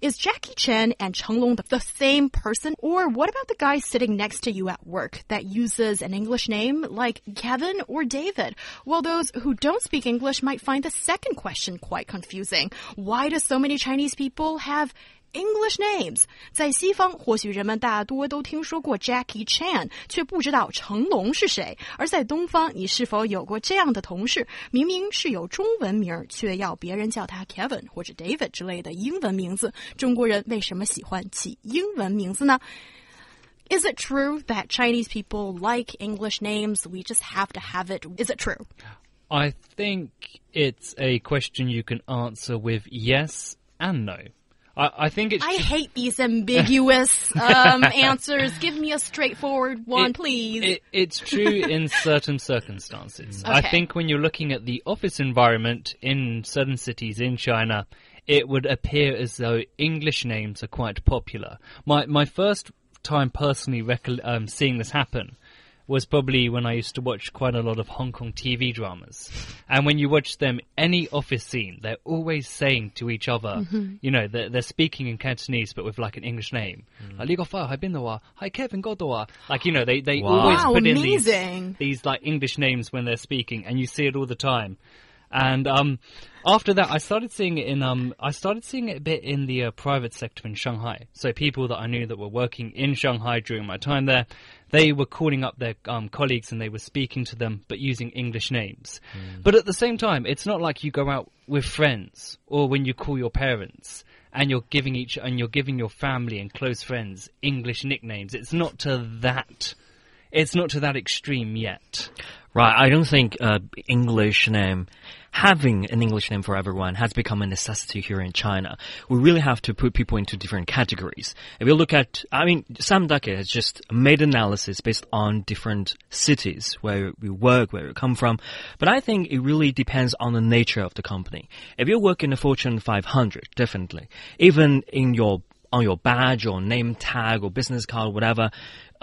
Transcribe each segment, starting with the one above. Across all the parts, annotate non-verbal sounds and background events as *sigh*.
Is Jackie Chan and Cheng Long the, the same person? Or what about the guy sitting next to you at work that uses an English name like Kevin or David? Well, those who don't speak English might find the second question quite confusing. Why do so many Chinese people have English names，在西方，或许人们大多都听说过 Jackie Chan，却不知道成龙是谁；而在东方，你是否有过这样的同事，明明是有中文名，却要别人叫他 Kevin 或者 David 之类的英文名字？中国人为什么喜欢起英文名字呢？Is it true that Chinese people like English names? We just have to have it. Is it true? I think it's a question you can answer with yes and no. I, I think it's. I hate these ambiguous *laughs* um, answers. Give me a straightforward one, it, please. It, it's true in *laughs* certain circumstances. Okay. I think when you're looking at the office environment in certain cities in China, it would appear as though English names are quite popular. My my first time personally um, seeing this happen was probably when I used to watch quite a lot of Hong Kong TV dramas. And when you watch them, any office scene, they're always saying to each other, mm -hmm. you know, they're, they're, speaking in Cantonese but with like an English name. Mm. Like, Ligo Fao, Hai Bin Hai Kevin Godowa. Like, you know, they, they wow. always wow, put in these, these like English names when they're speaking, and you see it all the time. And um, after that, I started seeing it in um, I started seeing it a bit in the uh, private sector in Shanghai. So people that I knew that were working in Shanghai during my time there, they were calling up their um, colleagues and they were speaking to them, but using English names. But at the same time, it's not like you go out with friends or when you call your parents and you're giving each and you're giving your family and close friends English nicknames. It's not to that. It's not to that extreme yet. Right. I don't think uh, English name, having an English name for everyone has become a necessity here in China. We really have to put people into different categories. If you look at, I mean, Sam Duckett has just made analysis based on different cities where we work, where we come from. But I think it really depends on the nature of the company. If you work in the Fortune 500, definitely. Even in your on your badge or name tag or business card, whatever,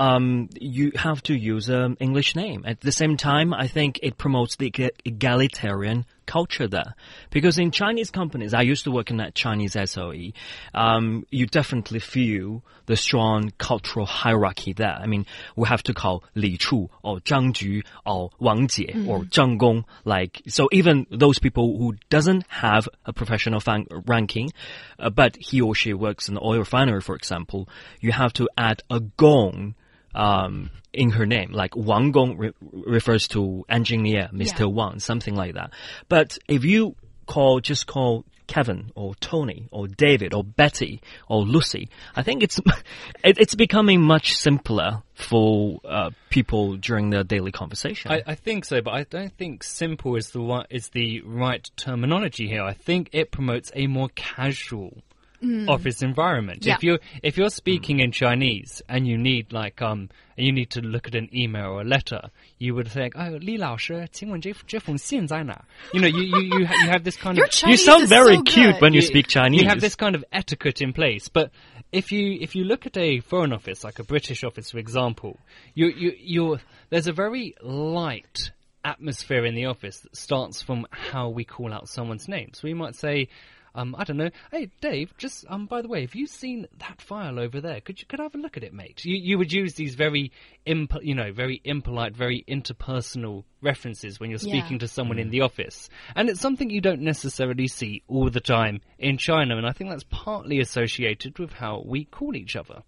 um, you have to use an English name. At the same time, I think it promotes the egalitarian culture there. Because in Chinese companies, I used to work in that Chinese SOE, um, you definitely feel the strong cultural hierarchy there. I mean, we have to call Li Chu or Zhang Ju or Wang Jie or Zhang Gong. Like, so even those people who doesn't have a professional ranking, uh, but he or she works in the oil refinery, for example, you have to add a gong um, in her name. Like Wang Gong re- refers to engineer, Mr. Yeah. Wang, something like that. But if you call, just call Kevin or Tony or David or Betty or Lucy, I think it's *laughs* it, it's becoming much simpler for uh, people during their daily conversation. I, I think so, but I don't think simple is the one, is the right terminology here. I think it promotes a more casual mm. office environment. Yeah. If you if you're speaking mm. in Chinese and you need like um you need to look at an email or a letter, you would think, "Oh, Li Lao Shi, You know, you you you, ha you have this kind of *laughs* you sound very so cute when you, you speak Chinese. You have this kind of etiquette in place, but if you if you look at a foreign office like a British office, for example, you you you there's a very light atmosphere in the office that starts from how we call out someone's name. So we might say, um, I don't know. Hey, Dave. Just um, by the way, have you seen that file over there? Could you could I have a look at it, mate? You you would use these very imp- you know, very impolite, very interpersonal references when you're Yeah. speaking to someone in the office, and it's something you don't necessarily see all the time in China, and I think that's partly associated with how we call each other.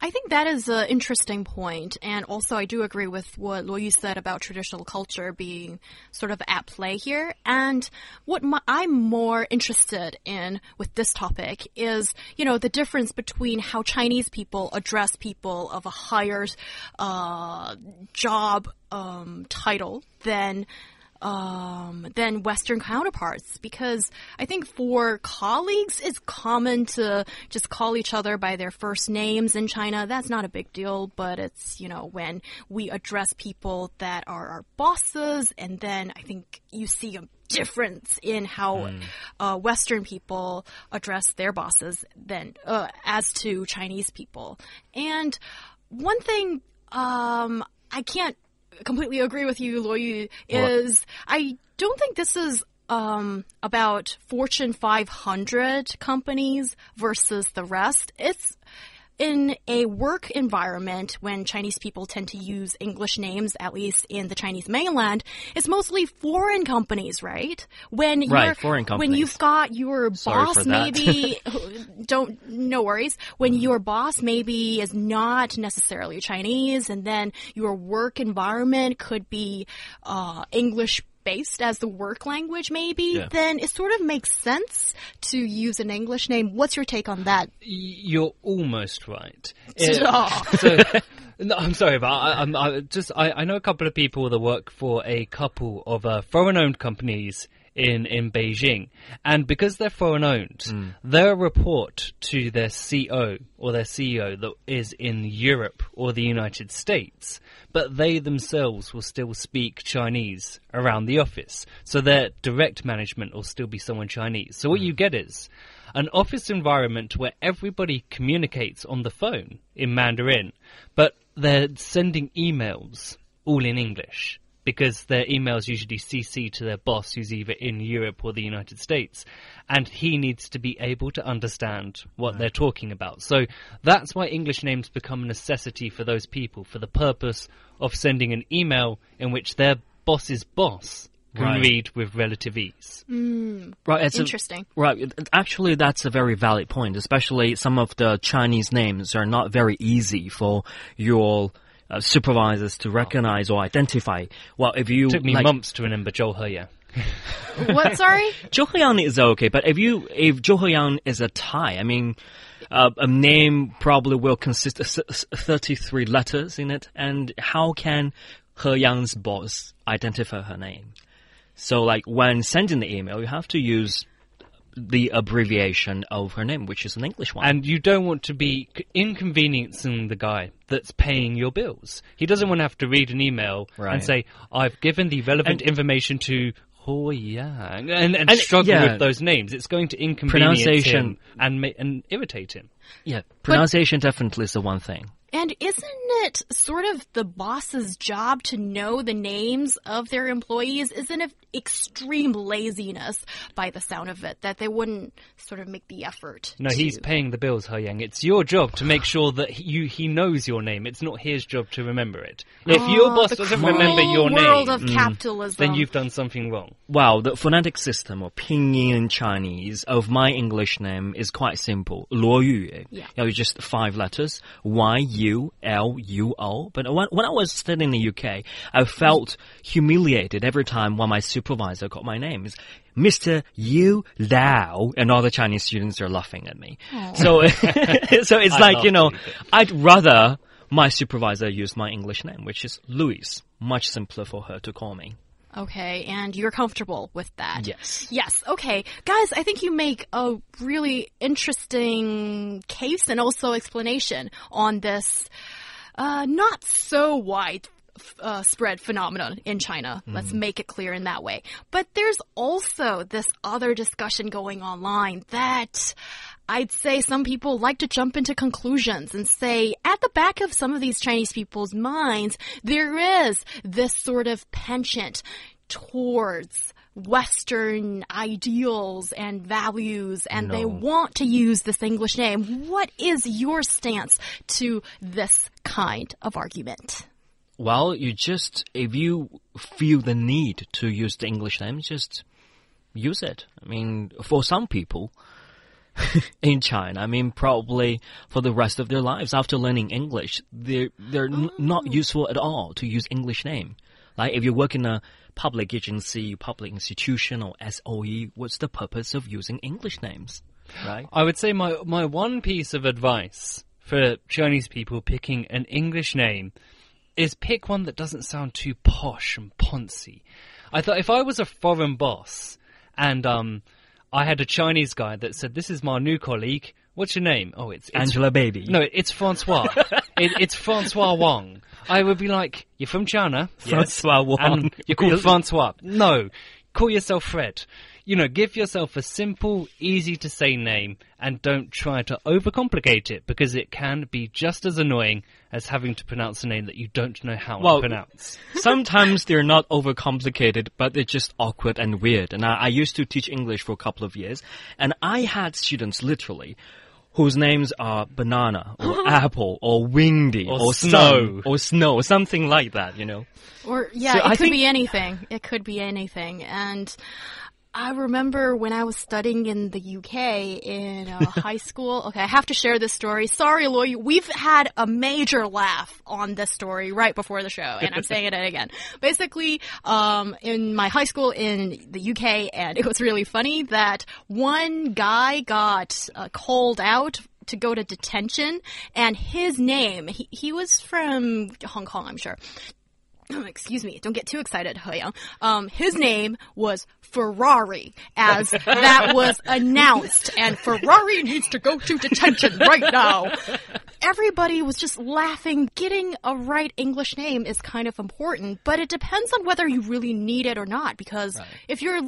I think that is an interesting point, and also I do agree with what Yu said about traditional culture being sort of at play here. And what my, I'm more interested in with this topic is, you know, the difference between how Chinese people address people of a higher uh, job um, title than um, than Western counterparts because I think for colleagues, it's common to just call each other by their first names in China. That's not a big deal, but it's, you know, when we address people that are our bosses, and then I think you see a difference in how uh, Western people address their bosses than uh, as to Chinese people. And one thing um, I can't completely agree with you, Luo Yu, is I don't think this is um, about Fortune 500 companies versus the rest. It's in a work environment when Chinese people tend to use English names, at least in the Chinese mainland, it's mostly foreign companies, right? When Right, you're, foreign when companies. you've got your Sorry boss maybe *laughs* don't no worries when your boss maybe is not necessarily Chinese and then your work environment could be uh, English based as the work language maybe Yeah. then it sort of makes sense to use an English name what's your take on that You're almost right. *laughs* So, *laughs* no, I'm sorry, but I, I'm I just I, I know a couple of people that work for a couple of uh, foreign-owned companies in in Beijing, and because they're foreign-owned, mm. their report to their CO or their CEO that is in Europe or the United States, but they themselves will still speak Chinese around the office, so their direct management will still be someone Chinese. So what mm-hmm. you get is an office environment where everybody communicates on the phone in Mandarin, but they're sending emails all in English because their emails usually CC to their boss who's either in Europe or the United States and he needs to be able to understand what they're talking about. So that's why English names become a necessity for those people for the purpose of sending an email in which their boss's boss can Right. read with relative ease. Hmm. Right, it's a- Interesting. right, actually, that's a very valid point. Especially some of the Chinese names are not very easy for your uh, supervisors to recognize or identify. Well, if you Took me like, months to remember Joel Heya. *laughs* what sorry Zhou Heyang is okay, but if you if Zhou Heyang is a Thai, I mean, uh, a name probably will consist of s- s- thirty-three letters in it, and how can He Yang's boss identify her name? So, like when sending the email, you have to use the abbreviation of her name, which is an English one. And you don't want to be inconveniencing the guy that's paying your bills. He doesn't want to have to read an email Right. and say, I've given the relevant And- information to Ho Yang, and, and, And- struggle yeah. with those names. It's going to inconvenience Pronunciation. him and, ma- and irritate him. yeah, pronunciation definitely is the one thing. And isn't it sort of the boss's job to know the names of their employees? Isn't it extreme laziness by the sound of it that they wouldn't sort of make the effort? No, to- he's paying the bills, Ho Yang. It's your job to make sure that he, you, he knows your name. It's not his job to remember it. If your Oh, boss doesn't remember your world name, mm, of capitalism. then you've done something wrong. Wow, the phonetic system or pinyin in Chinese of my English name is quite simple. Luo Yu. Yeah. You know, it's just five letters. Y U L U O. But when, when I was studying in the UK, I felt humiliated every time when my supervisor got my name. It's Mr. Yu Lao, and all the Chinese students are laughing at me. So, *laughs* so it's I like, you know, laughed a I'd rather my supervisor use my English name, which is Louis. Much simpler for her to call me. Okay, and you're comfortable with that? Yes. Yes, okay. Guys, I think you make a really interesting case and also explanation on this uh, not so wide uh, spread phenomenon in China. Let's make it clear in that way. But there's also this other discussion going online that I'd say some people like to jump into conclusions and say at the back of some of these Chinese people's minds, there is this sort of penchant towards Western ideals and values, and they want to use this English name. What is your stance to this kind of argument? Well, you just, if you feel the need to use the English name, just use it. I mean, for some people *laughs* in China, I mean, probably for the rest of their lives after learning English, they're, they're n- not useful at all to use English name. Like if you work in a public agency, public institution, or SOE, what's the purpose of using English names? Right? I would say my my one piece of advice for Chinese people picking an English name is pick one that doesn't sound too posh and poncy. I thought if I was a foreign boss and um, I had a Chinese guy that said, "This is my new colleague. What's your name?" Oh, it's, it's Angela Baby. No, it's Francois. *laughs* it, it's Francois Wong. I would be like, "You're from China, yes, Francois Wong. and you're called? Francois." No, call yourself Fred. You know, give yourself a simple, easy to say name, and don't try to overcomplicate it because it can be just as annoying as having to pronounce a name that you don't know how Well, to pronounce. *laughs* Sometimes they're not overcomplicated, but they're just awkward and weird. And I, I used to teach English for a couple of years, and I had students literally whose names are banana or *laughs* apple or windy Or or, snow. sun or snow, or something like that. You know. Or yeah, So it I could think- be anything. It could be anything. And I remember when I was studying in the UK in uh, *laughs* high school. Okay, I have to share this story. Sorry, Loy, we've had a major laugh on this story right before the show, and I'm saying it *laughs* again. Basically, um, in my high school in the UK, and it was really funny that one guy got uh, called out to go to detention, and his name, he, he was from Hong Kong, I'm sure. *coughs* excuse me, don't get too excited, He Yang. Um, his name was Ferrari, as that was *laughs* announced, and Ferrari needs to go to detention right now. Everybody was just laughing. Getting a right English name is kind of important, but it depends on whether you really need it or not, because if you're,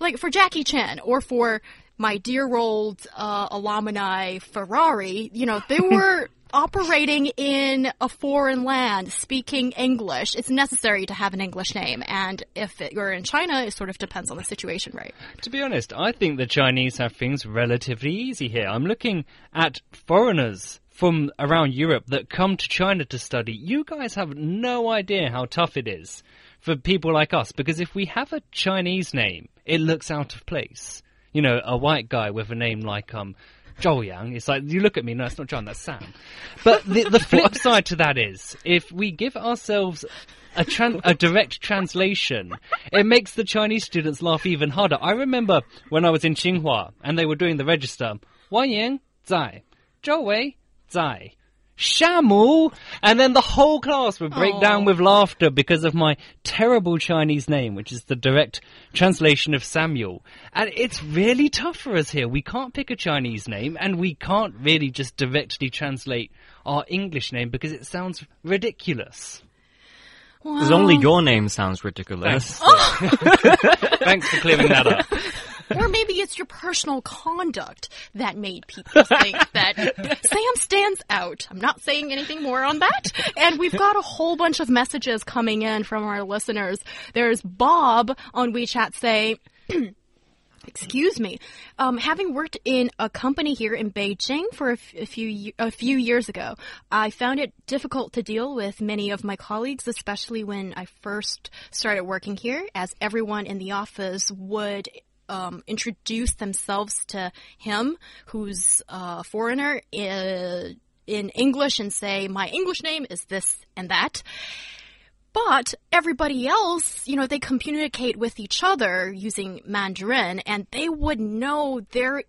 like, for Jackie Chan, or for my dear old uh, alumni Ferrari, you know, they *laughs* were operating in a foreign land, speaking English. It's necessary to have an English name, and if it, you're in China, it sort of depends on the situation, right? To be honest, I think the Chinese have things relatively easy here. I'm looking at foreigners from around Europe that come to China to study. You guys have no idea how tough it is for people like us because if we have a Chinese name, it looks out of place. You know, a white guy with a name like um Zhou Yang, it's like you look at me, no, it's not John, that's Sam. *laughs* But the, the flip side to that is, if we give ourselves a, tran- a direct translation, it makes the Chinese students laugh even harder. I remember when I was in Tsinghua and they were doing the register, Wang Yang, Zai, Zhou Wei, Zai. Shamu! And then the whole class would break Aw. down with laughter because of my terrible Chinese name, which is the direct translation of Samuel. And it's really tough for us here. We can't pick a Chinese name and we can't really just directly translate our English name because it sounds ridiculous. Because only your name sounds ridiculous. Thanks *laughs* for clearing that up. *laughs* or maybe it's your personal conduct that made people think that Sam stands out. I'm not saying anything more on that. And we've got a whole bunch of messages coming in from our listeners. There's Bob on WeChat say, *clears throat* Excuse me. Um, having worked in a company here in Beijing for a few a few years ago, I found it difficult to deal with many of my colleagues, especially when I first started working here, as everyone in the office would um, introduce themselves to him, who's a foreigner, uh, in English and say, "My English name is this and that." But everybody else, you know, they communicate with each other using Mandarin and they would know their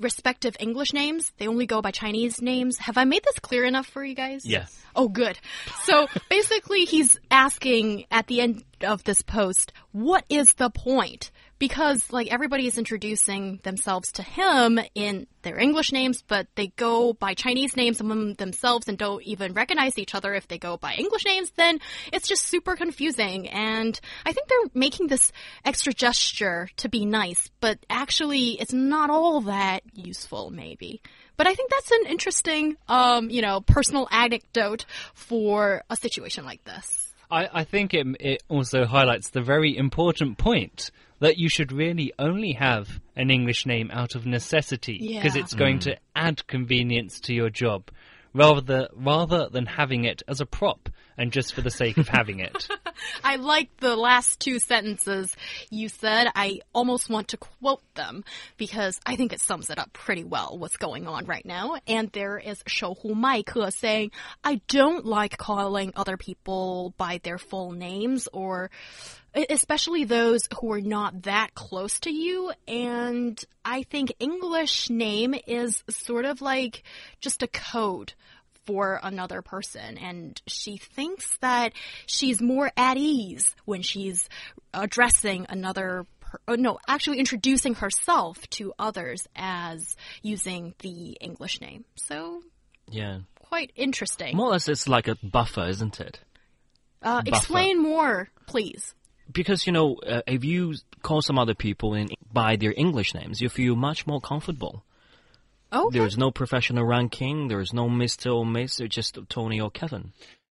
respective English names. They only go by Chinese names. Have I made this clear enough for you guys? Yes. Oh, good. So basically, he's asking at the end of this post, what is the point? Because, like, everybody is introducing themselves to him in their English names, but they go by Chinese names among themselves and don't even recognize each other if they go by English names, then it's just super confusing. And I think they're making this extra gesture to be nice, but actually, it's not all that useful, maybe. But I think that's an interesting, um, you know, personal anecdote for a situation like this. I, I think it, it also highlights the very important point that you should really only have an English name out of necessity because Yeah. it's going mm. to add convenience to your job rather rather than having it as a prop and just for the sake of having it. *laughs* I like the last two sentences you said. I almost want to quote them because I think it sums it up pretty well what's going on right now. And there is Shouhu Maike saying, I don't like calling other people by their full names or especially those who are not that close to you. And I think English name is sort of like just a code for another person. And she thinks that she's more at ease when she's addressing another uh, no, actually introducing herself to others as using the English name. So, Yeah. quite interesting. More or less, it's like a buffer, isn't it? Uh, explain more, please. Because you know, uh, if you call some other people in by their English names, you feel much more comfortable. Okay. There's no professional ranking. There's no Mr. or Miss. It's just Tony or Kevin.